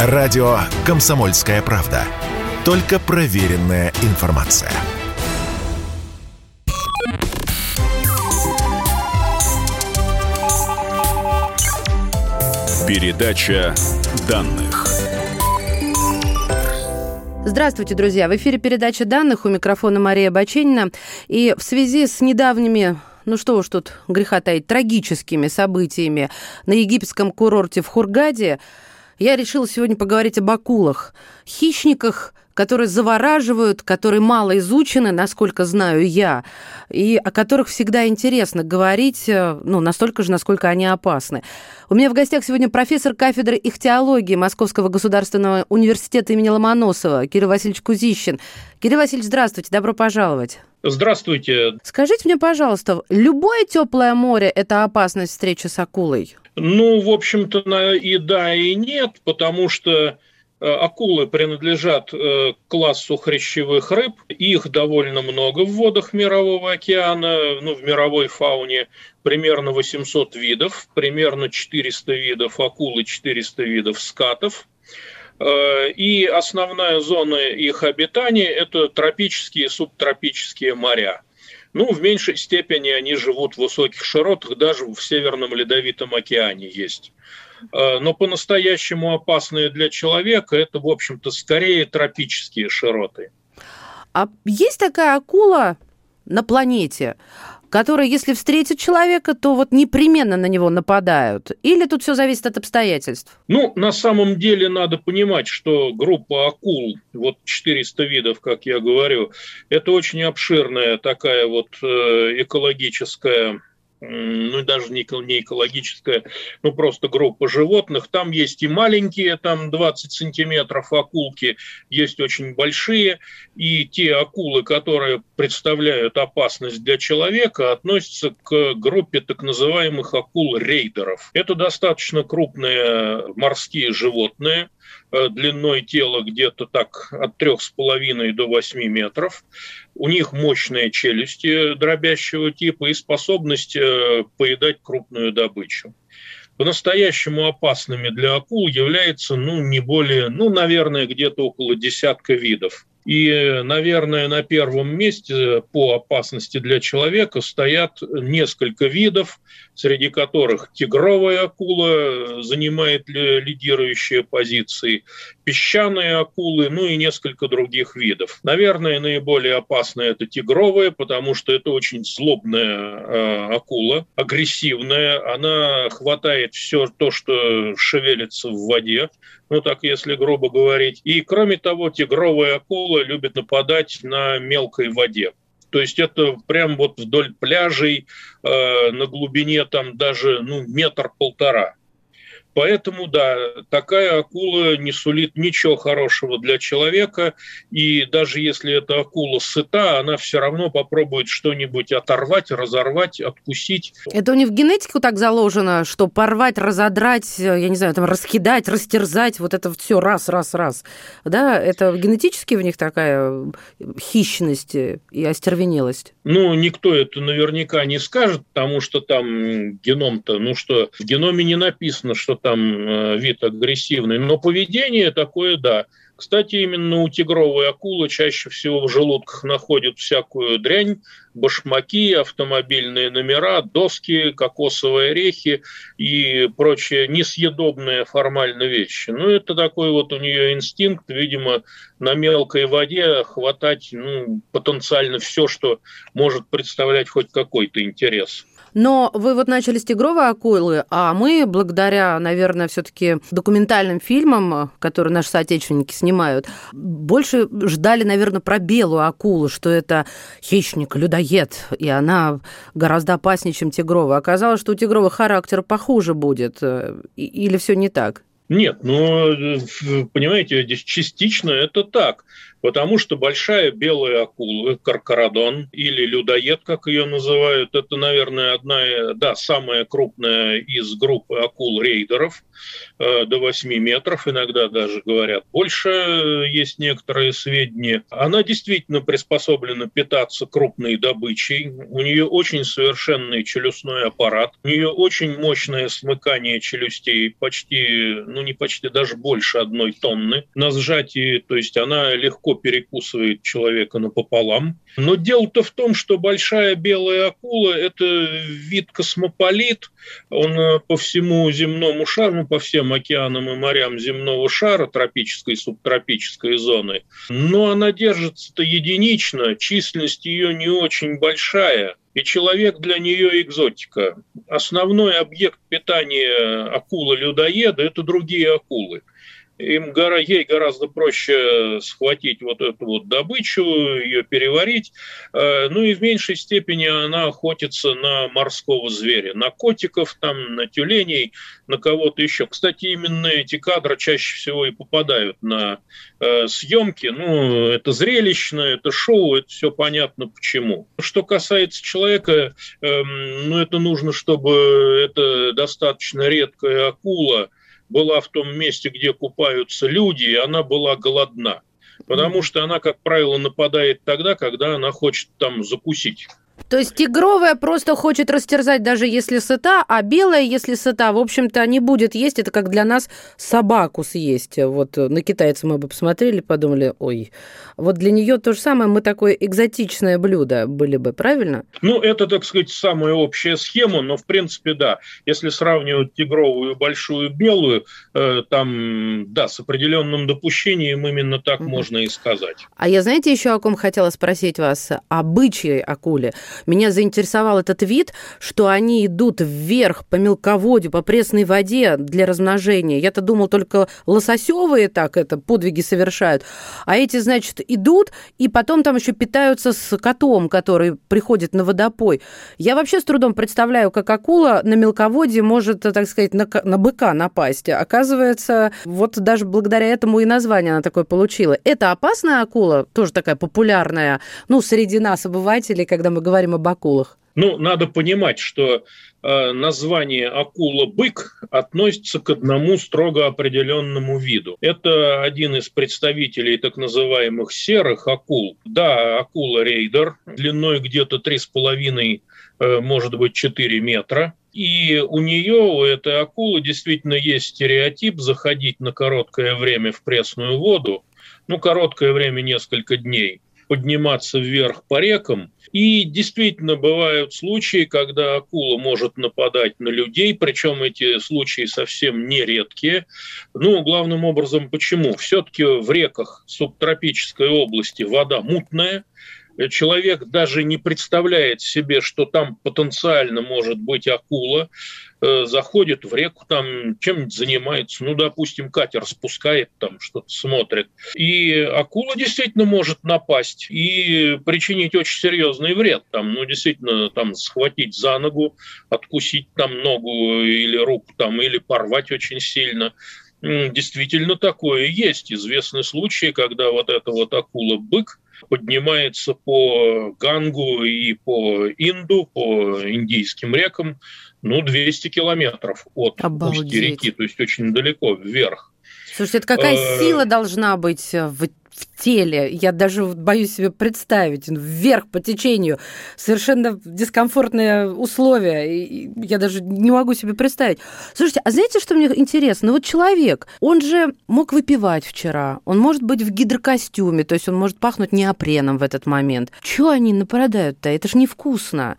Радио «Комсомольская правда». Только проверенная информация. Передача данных. Здравствуйте, друзья. В эфире передача данных у микрофона Мария Баченина. И в связи с недавними ну что уж тут греха таить, трагическими событиями на египетском курорте в Хургаде, я решила сегодня поговорить об акулах, хищниках, которые завораживают, которые мало изучены, насколько знаю я, и о которых всегда интересно говорить, э, ну, настолько же, насколько они опасны. У меня в гостях сегодня профессор кафедры ихтиологии Московского государственного университета имени Ломоносова Кирилл Васильевич Кузищин. Кирилл Васильевич, здравствуйте, добро пожаловать. Здравствуйте. Скажите мне, пожалуйста, любое теплое море – это опасность встречи с акулой? Ну, в общем-то, и да, и нет, потому что Э, акулы принадлежат э, классу хрящевых рыб. Их довольно много в водах Мирового океана, ну, в мировой фауне примерно 800 видов, примерно 400 видов акул и 400 видов скатов. Э, и основная зона их обитания – это тропические и субтропические моря. Ну, в меньшей степени они живут в высоких широтах, даже в Северном Ледовитом океане есть. Э, но по-настоящему опасные для человека это, в общем-то, скорее тропические широты. А есть такая акула на планете, которая, если встретит человека, то вот непременно на него нападают? Или тут все зависит от обстоятельств? Ну, на самом деле надо понимать, что группа акул, вот 400 видов, как я говорю, это очень обширная такая вот э, экологическая ну даже не экологическая, ну просто группа животных. Там есть и маленькие, там 20 сантиметров акулки, есть очень большие, и те акулы, которые представляют опасность для человека, относятся к группе так называемых акул-рейдеров. Это достаточно крупные морские животные, Э, длиной тела где-то так от 3,5 до 8 метров. У них мощные челюсти дробящего типа и способность э, поедать крупную добычу. По-настоящему опасными для акул является, ну, не более, ну, наверное, где-то около десятка видов. И, наверное, на первом месте по опасности для человека стоят несколько видов, среди которых тигровая акула занимает лидирующие позиции, песчаные акулы, ну и несколько других видов. Наверное, наиболее опасная это тигровая, потому что это очень злобная э, акула, агрессивная, она хватает все то, что шевелится в воде, ну так если грубо говорить. И кроме того, тигровая акула любит нападать на мелкой воде. То есть это прям вот вдоль пляжей э, на глубине там даже ну, метр-полтора. Поэтому, да, такая акула не сулит ничего хорошего для человека, и даже если эта акула сыта, она все равно попробует что-нибудь оторвать, разорвать, откусить. Это у них в генетику так заложено, что порвать, разодрать, я не знаю, там раскидать, растерзать, вот это все раз, раз, раз. Да, это генетически в них такая хищность и остервенелость? Ну, никто это наверняка не скажет, потому что там геном-то, ну что, в геноме не написано, что там э, вид агрессивный, но поведение такое, да. Кстати, именно у тигровой акулы чаще всего в желудках находят всякую дрянь, башмаки, автомобильные номера, доски, кокосовые орехи и прочие несъедобные формально вещи. Ну, это такой вот у нее инстинкт, видимо, на мелкой воде хватать ну, потенциально все, что может представлять хоть какой-то интерес. Но вы вот начали с тигровой акулы, а мы, благодаря, наверное, все-таки документальным фильмам, которые наши соотечественники снимают, больше ждали, наверное, про белую акулу, что это хищник, людоед, и она гораздо опаснее, чем тигровая. Оказалось, что у тигрового характер похуже будет. Или все не так? Нет, ну, понимаете, здесь частично это так. Потому что большая белая акула, каркарадон или людоед, как ее называют, это, наверное, одна, да, самая крупная из группы акул-рейдеров, э, до 8 метров, иногда даже говорят больше, есть некоторые сведения. Она действительно приспособлена питаться крупной добычей, у нее очень совершенный челюстной аппарат, у нее очень мощное смыкание челюстей, почти, ну не почти, даже больше одной тонны. На сжатии, то есть она легко перекусывает человека напополам. Но дело-то в том, что большая белая акула – это вид космополит, он э, по всему земному шару, ну, по всем океанам и морям земного шара, тропической и субтропической зоны. Но она держится-то единично, численность ее не очень большая – и человек для нее экзотика. Основной объект питания акулы-людоеда – это другие акулы им гора, ей гораздо проще схватить вот эту вот добычу, ее переварить. Э, ну и в меньшей степени она охотится на морского зверя, на котиков, там, на тюленей, на кого-то еще. Кстати, именно эти кадры чаще всего и попадают на э, съемки. Ну, это зрелищно, это шоу, это все понятно почему. Что касается человека, э, ну, это нужно, чтобы это достаточно редкая акула, была в том месте, где купаются люди, и она была голодна. Потому что она, как правило, нападает тогда, когда она хочет там закусить. То есть тигровая просто хочет растерзать, даже если сыта, а белая, если сыта, в общем-то, не будет есть. Это как для нас собаку съесть. Вот на китайца мы бы посмотрели, подумали, ой, вот для нее то же самое, мы такое экзотичное блюдо были бы, правильно? Ну, это, так сказать, самая общая схема, но, в принципе, да. Если сравнивать тигровую большую белую, э, там, да, с определенным допущением именно так угу. можно и сказать. А я, знаете, еще о ком хотела спросить вас? О бычьей акуле. Меня заинтересовал этот вид, что они идут вверх по мелководью, по пресной воде для размножения. Я-то думал, только лососевые так это подвиги совершают. А эти, значит, идут и потом там еще питаются с котом, который приходит на водопой. Я вообще с трудом представляю, как акула на мелководье может, так сказать, на, на быка напасть. Оказывается, вот даже благодаря этому и название она такое получила. Это опасная акула, тоже такая популярная, ну, среди нас, обывателей, когда мы говорим об акулах? Ну, надо понимать, что э, название акула-бык относится к одному строго определенному виду. Это один из представителей так называемых серых акул. Да, акула-рейдер, длиной где-то 3,5 э, может быть 4 метра. И у нее, у этой акулы, действительно есть стереотип заходить на короткое время в пресную воду, ну, короткое время, несколько дней, подниматься вверх по рекам. И действительно бывают случаи, когда акула может нападать на людей, причем эти случаи совсем не редкие. Ну, главным образом, почему? Все-таки в реках субтропической области вода мутная, человек даже не представляет себе, что там потенциально может быть акула, э, заходит в реку, там чем-нибудь занимается, ну, допустим, катер спускает, там что-то смотрит. И акула действительно может напасть и причинить очень серьезный вред. Там, ну, действительно, там схватить за ногу, откусить там ногу или руку, там, или порвать очень сильно. Действительно такое есть. Известны случаи, когда вот эта вот акула-бык поднимается по Гангу и по Инду, по индийским рекам, ну, 200 километров от Обалдеть. устья реки, то есть очень далеко вверх. Слушайте, это какая э, сила должна быть в в теле. Я даже боюсь себе представить. Вверх по течению. Совершенно дискомфортные условия. Я даже не могу себе представить. Слушайте, а знаете, что мне интересно? Ну вот человек, он же мог выпивать вчера. Он может быть в гидрокостюме, то есть он может пахнуть неопреном в этот момент. Чего они нападают-то? Это же невкусно.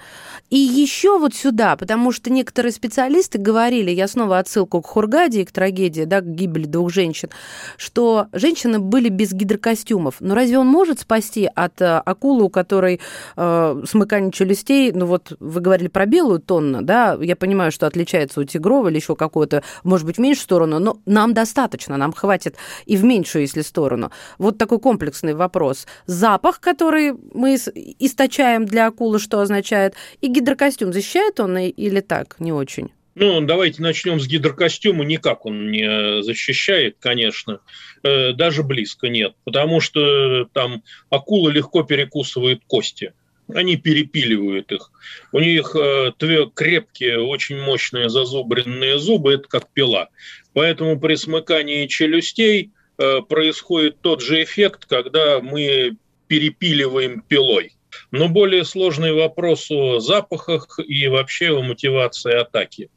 И еще вот сюда, потому что некоторые специалисты говорили, я снова отсылку к Хургаде и к трагедии, да, к гибели двух женщин, что женщины были без гидрокостюма костюмов. Но разве он может спасти от э, акулы, у которой э, смыкание челюстей, ну вот вы говорили про белую тонну, да, я понимаю, что отличается у тигрова или еще какого-то, может быть, в меньшую сторону, но нам достаточно, нам хватит и в меньшую, если сторону. Вот такой комплексный вопрос. Запах, который мы источаем для акулы, что означает, и гидрокостюм, защищает он или так, не очень? Ну, давайте начнем с гидрокостюма. Никак он не защищает, конечно. Э, даже близко нет. Потому что там акула легко перекусывает кости. Они перепиливают их. У них э, крепкие, очень мощные зазубренные зубы. Это как пила. Поэтому при смыкании челюстей э, происходит тот же эффект, когда мы перепиливаем пилой. Но более сложный вопрос о запахах и вообще о мотивации атаки.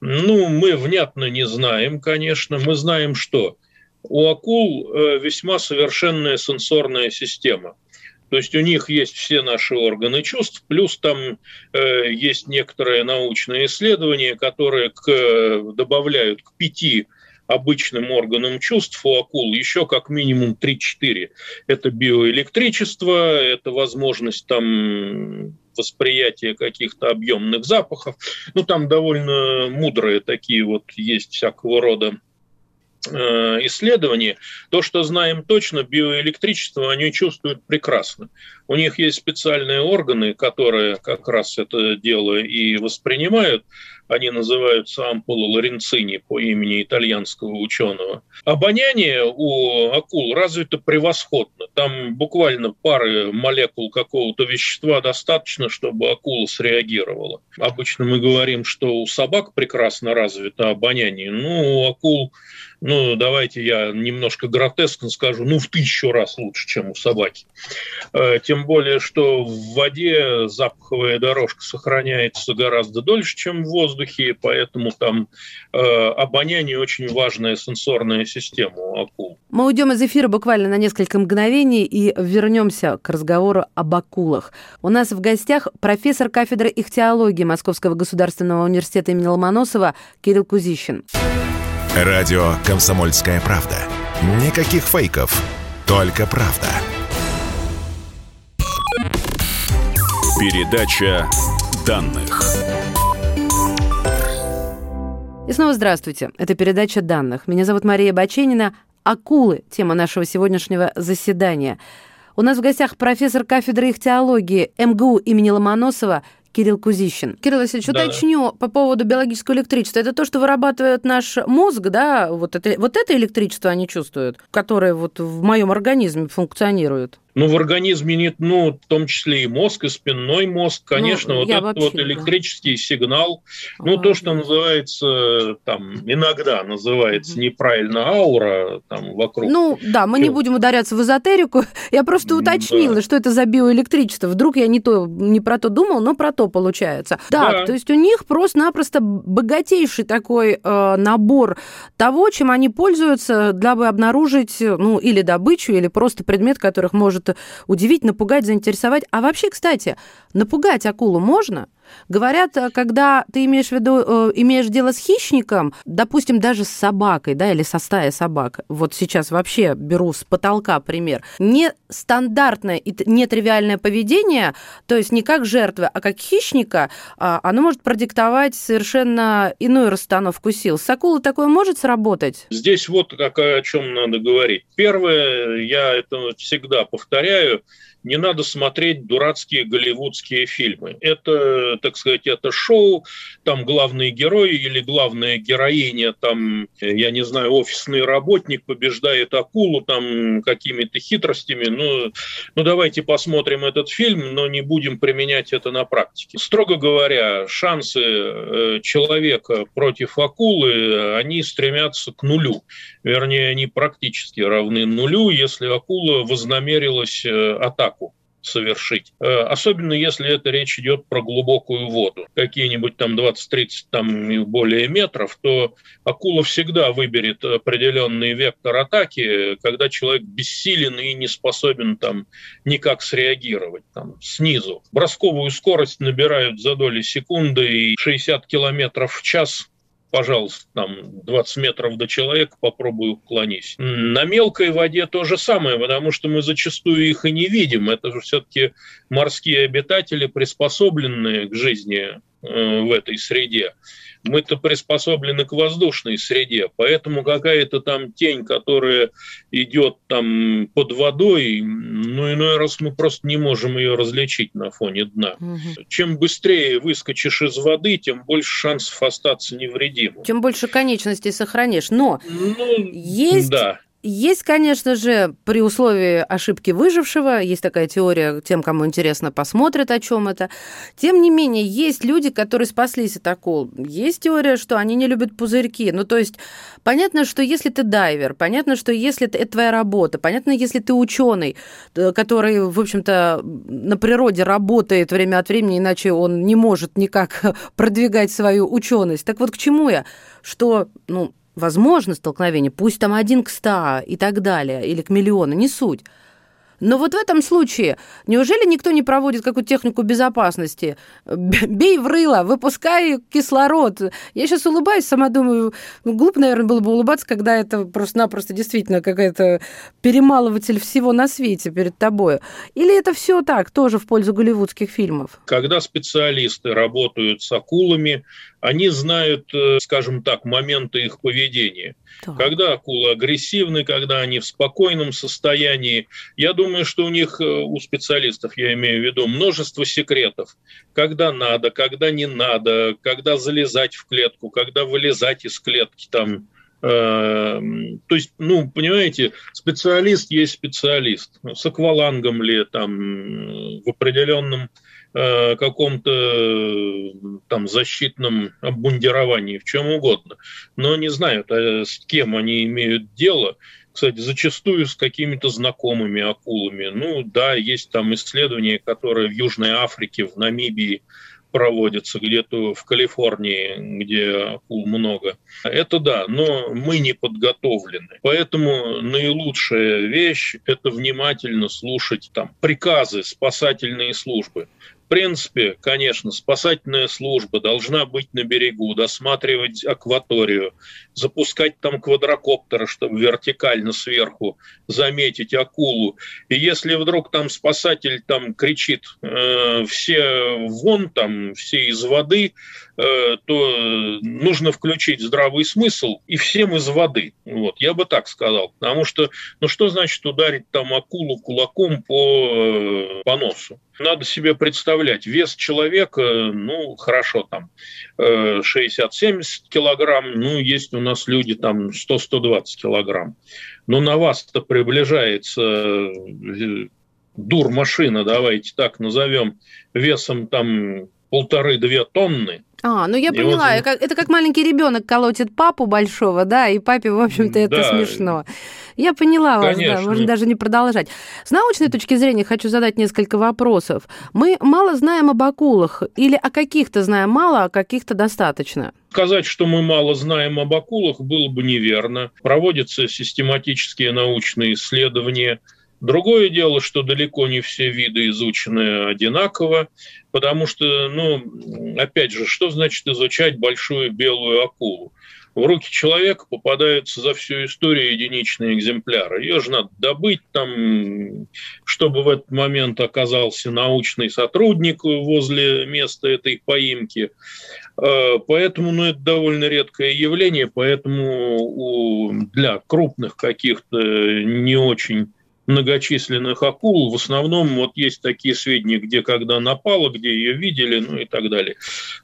Ну, мы внятно не знаем, конечно. Мы знаем, что у акул э, весьма совершенная сенсорная система. То есть у них есть все наши органы чувств, плюс там э, есть некоторые научные исследования, которые к, добавляют к пяти обычным органам чувств у акул еще как минимум 3-4. Это биоэлектричество, это возможность там восприятия каких-то объемных запахов. Ну, там довольно мудрые такие вот есть всякого рода исследований, то, что знаем точно, биоэлектричество они чувствуют прекрасно. У них есть специальные органы, которые как раз это дело и воспринимают. Они называются ампула лоренцини по имени итальянского ученого. Обоняние у акул развито превосходно. Там буквально пары молекул какого-то вещества достаточно, чтобы акула среагировала. Обычно мы говорим, что у собак прекрасно развито обоняние. Ну, у акул ну, давайте я немножко гротескно скажу, ну, в тысячу раз лучше, чем у собаки. Э, тем более, что в воде запаховая дорожка сохраняется гораздо дольше, чем в воздухе, поэтому там э, обоняние очень важная сенсорная система у акул. Мы уйдем из эфира буквально на несколько мгновений и вернемся к разговору об акулах. У нас в гостях профессор кафедры ихтиологии Московского государственного университета имени Ломоносова Кирилл Кузищин. Радио «Комсомольская правда». Никаких фейков, только правда. Передача данных. И снова здравствуйте. Это передача данных. Меня зовут Мария Баченина. Акулы – тема нашего сегодняшнего заседания. У нас в гостях профессор кафедры ихтиологии МГУ имени Ломоносова Кирилл Кузищин. Кирилл Васильевич, да. уточню по поводу биологического электричества. Это то, что вырабатывает наш мозг, да? Вот это, вот это электричество они чувствуют, которое вот в моем организме функционирует? Ну, в организме нет, ну, в том числе и мозг, и спинной мозг, ну, конечно, ну, вот этот вообще, вот электрический да. сигнал, ну, а, то, что называется, там, иногда называется неправильно аура, там, вокруг. Ну, да, мы не будем ударяться в эзотерику, я просто уточнила, да. что это за биоэлектричество, вдруг я не, то, не про то думал, но про то получается. Да, да. то есть у них просто-напросто богатейший такой э, набор того, чем они пользуются, дабы обнаружить, ну, или добычу, или просто предмет, которых может может удивить, напугать, заинтересовать. А вообще, кстати, напугать акулу можно? Говорят, э, когда ты имеешь в виду, э, имеешь дело с хищником, допустим, даже с собакой, да, или со стаей собак, вот сейчас вообще беру с потолка пример, нестандартное и нетривиальное поведение, то есть не как жертвы, а как хищника, а, оно может продиктовать совершенно иную расстановку сил. С акулой такое может сработать? Здесь вот как о чем надо говорить. Первое, я это всегда повторяю, не надо смотреть дурацкие голливудские фильмы. Это, так сказать, это шоу, там главный герой или главная героиня, там, я не знаю, офисный работник побеждает акулу там какими-то хитростями. Ну, ну давайте посмотрим этот фильм, но не будем применять это на практике. Строго говоря, шансы э, человека против акулы, они стремятся к нулю. Вернее, они практически равны нулю, если акула вознамерилась э, атаку совершить. Э, особенно если это речь идет про глубокую воду. Какие-нибудь там 20-30 там и более метров, то акула всегда выберет определенный вектор атаки, когда человек бессилен и не способен там никак среагировать там снизу. Бросковую скорость набирают за доли секунды и 60 километров в час пожалуйста, там 20 метров до человека, попробуй уклонись. На мелкой воде то же самое, потому что мы зачастую их и не видим. Это же все-таки морские обитатели, приспособленные к жизни в этой среде. Мы-то приспособлены к воздушной среде, поэтому какая-то там тень, которая идет там под водой, ну, иной раз мы просто не можем ее различить на фоне дна. Угу. Чем быстрее выскочишь из воды, тем больше шансов остаться невредимым. Чем больше конечностей сохранишь. Но ну, есть да. Есть, конечно же, при условии ошибки выжившего, есть такая теория, тем, кому интересно, посмотрят, о чем это. Тем не менее, есть люди, которые спаслись от акул. Есть теория, что они не любят пузырьки. Ну, то есть, понятно, что если ты дайвер, понятно, что если это твоя работа, понятно, если ты ученый, который, в общем-то, на природе работает время от времени, иначе он не может никак продвигать свою ученость. Так вот, к чему я? Что, ну, возможно столкновение, пусть там один к ста и так далее, или к миллиону, не суть. Но вот в этом случае, неужели никто не проводит какую-то технику безопасности? Бей в рыло, выпускай кислород. Я сейчас улыбаюсь, сама думаю, ну, глупо, наверное, было бы улыбаться, когда это просто-напросто действительно какая-то перемалыватель всего на свете перед тобой. Или это все так, тоже в пользу голливудских фильмов? Когда специалисты работают с акулами, они знают, э, скажем так, моменты их поведения. Да. Когда акулы агрессивны, когда они в спокойном состоянии. Я думаю, что у них, э, у специалистов, я имею в виду, множество секретов. Когда надо, когда не надо, когда залезать в клетку, когда вылезать из клетки там. Э, то есть, ну, понимаете, специалист есть специалист. С аквалангом ли, там, в определенном Э, каком-то там защитном обмундировании, в чем угодно, но не знают, с кем они имеют дело. Кстати, зачастую с какими-то знакомыми акулами. Ну да, есть там исследования, которые в Южной Африке, в Намибии проводятся, где-то в Калифорнии, где акул много. Это да, но мы не подготовлены. Поэтому наилучшая вещь – это внимательно слушать там приказы спасательные службы. В принципе, конечно, спасательная служба должна быть на берегу, досматривать акваторию, запускать там квадрокоптеры, чтобы вертикально сверху заметить акулу. И если вдруг там спасатель там кричит э, все вон там, все из воды, э, то нужно включить здравый смысл и всем из воды. Вот, я бы так сказал. Потому что, ну что значит ударить там акулу кулаком по, э, по носу? Надо себе представлять, вес человека, ну, хорошо, там, 60-70 э, килограмм, ну, есть у нас люди там 100-120 килограмм. Но на вас-то приближается э, дур машина, давайте так назовем, весом там полторы-две тонны. А, ну я и поняла, вот... это как маленький ребенок колотит папу большого, да, и папе, в общем-то, это да. смешно. Я поняла вас, Конечно. да, можно даже не продолжать. С научной точки зрения хочу задать несколько вопросов. Мы мало знаем об акулах или о каких-то знаем мало, а каких-то достаточно? Сказать, что мы мало знаем об акулах, было бы неверно. Проводятся систематические научные исследования – Другое дело, что далеко не все виды изучены одинаково, потому что, ну, опять же, что значит изучать большую белую акулу? В руки человека попадаются за всю историю единичные экземпляры. Ее же надо добыть там, чтобы в этот момент оказался научный сотрудник возле места этой поимки. Э, поэтому ну, это довольно редкое явление, поэтому для крупных каких-то не очень многочисленных акул. В основном вот есть такие сведения, где когда напала, где ее видели, ну и так далее.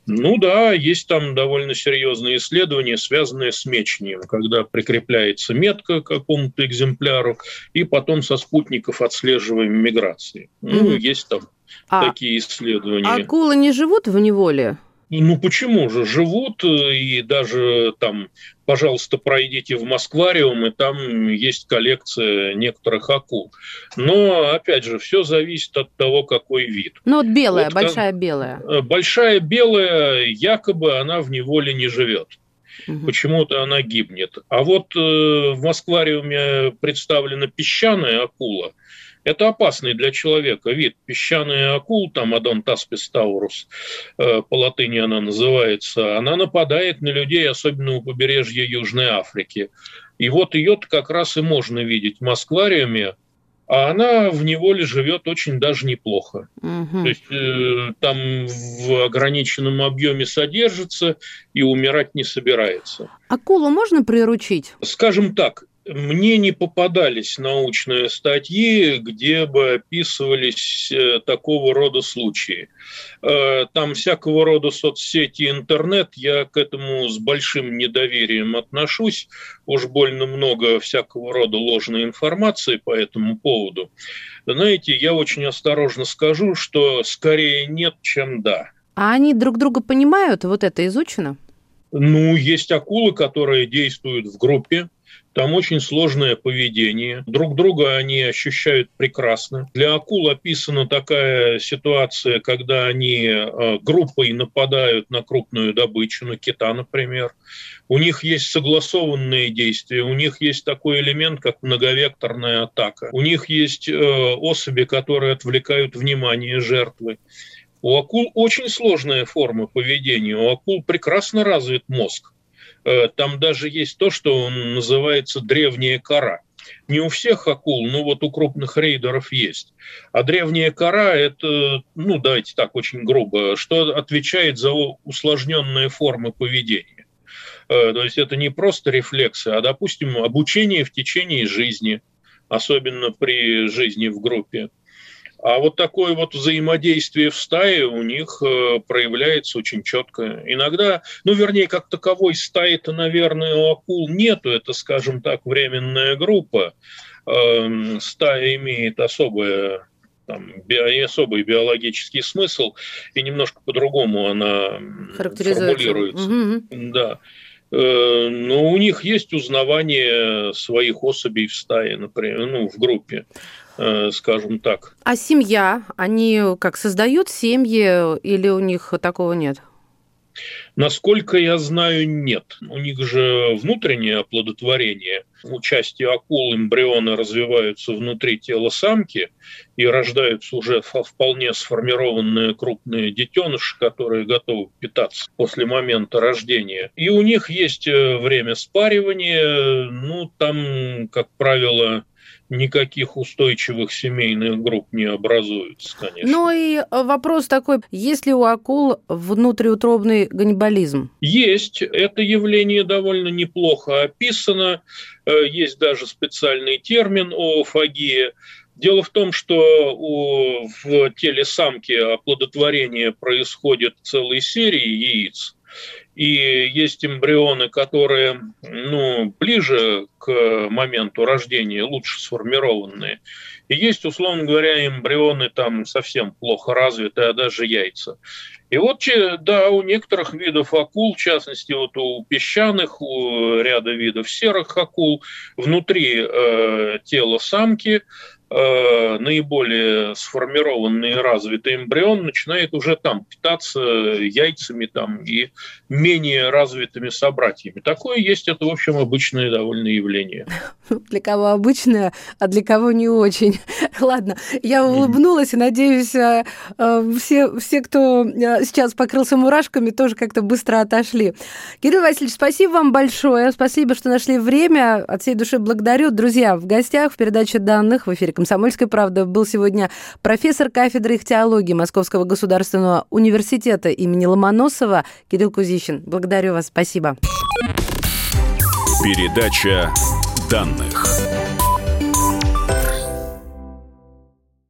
Ну да, есть там довольно серьезные исследования, связанные с мечением, когда прикрепляется метка к какому-то экземпляру, и потом со спутников отслеживаем миграции. Ну, mm-hmm. есть там а такие исследования. Акулы не живут в неволе? Ну почему же? Живут э, и даже там, пожалуйста, пройдите в Москвариум, и там есть коллекция некоторых акул. Но, опять же, все зависит от того, какой вид. Ну вот белая, вот, большая белая. Э, большая белая, якобы она в неволе не живет. Угу. Почему-то она гибнет. А вот э, в Москвариуме представлена песчаная акула – это опасный для человека вид. Песчаная акул, там Адонтаспис таурус, э, по латыни она называется, она нападает на людей, особенно у побережья Южной Африки. И вот ее как раз и можно видеть в Москвариуме, а она в неволе живет очень даже неплохо. Угу. То есть э, там в ограниченном объеме содержится и умирать не собирается. Акулу можно приручить? Скажем так, мне не попадались научные статьи, где бы описывались э, такого рода случаи. Э, там всякого рода соцсети, интернет, я к этому с большим недоверием отношусь. Уж больно много всякого рода ложной информации по этому поводу. Знаете, я очень осторожно скажу, что скорее нет, чем да. А они друг друга понимают? Вот это изучено? Ну, есть акулы, которые действуют в группе, там очень сложное поведение. Друг друга они ощущают прекрасно. Для акул описана такая ситуация, когда они э, группой нападают на крупную добычу, на кита, например. У них есть согласованные действия, у них есть такой элемент, как многовекторная атака. У них есть э, особи, которые отвлекают внимание жертвы. У акул очень сложная форма поведения. У акул прекрасно развит мозг. Э, там даже есть то, что называется древняя кора. Не у всех акул, но вот у крупных рейдеров есть. А древняя кора – это, ну, давайте так, очень грубо, что отвечает за усложненные формы поведения. Э, то есть это не просто рефлексы, а, допустим, обучение в течение жизни, особенно при жизни в группе. А вот такое вот взаимодействие в стае у них э, проявляется очень четко. Иногда, ну, вернее, как таковой стаи-то, наверное, у акул нету. Это, скажем так, временная группа. Эм, стая имеет особое там, би, особый биологический смысл, и немножко по-другому она формулируется. Угу. Да. Э, но у них есть узнавание своих особей в стае, например, ну, в группе. Э, скажем так. А семья, они как создают семьи или у них такого нет? Насколько я знаю, нет. У них же внутреннее оплодотворение. У части акул эмбрионы развиваются внутри тела самки и рождаются уже вполне сформированные крупные детеныши, которые готовы питаться после момента рождения. И у них есть э, время спаривания. Ну, там, как правило, никаких устойчивых семейных групп не образуется, конечно. Ну и э, вопрос такой, есть ли у акул внутриутробный ганнибализм? Есть. Это явление довольно неплохо описано. Э, есть даже специальный термин оофагия. Дело в том, что у, в теле самки оплодотворение происходит целой серии яиц, и есть эмбрионы, которые ну, ближе к моменту рождения, лучше сформированные. И есть, условно говоря, эмбрионы там совсем плохо развитые, а даже яйца. И вот, да, у некоторых видов акул, в частности, вот у песчаных, у ряда видов серых акул, внутри э, тела самки Э, наиболее сформированный и развитый эмбрион начинает уже там питаться яйцами там, и менее развитыми собратьями. Такое есть, это, в общем, обычное довольно явление. Для кого обычное, а для кого не очень. Ладно, я улыбнулась и надеюсь, э, э, все, все, кто сейчас покрылся мурашками, тоже как-то быстро отошли. Кирилл Васильевич, спасибо вам большое. Спасибо, что нашли время. От всей души благодарю. Друзья, в гостях в передаче данных в эфире «Комсомольской правды» был сегодня профессор кафедры ихтиологии Московского государственного университета имени Ломоносова Кирилл Кузищин. Благодарю вас, спасибо. Передача данных.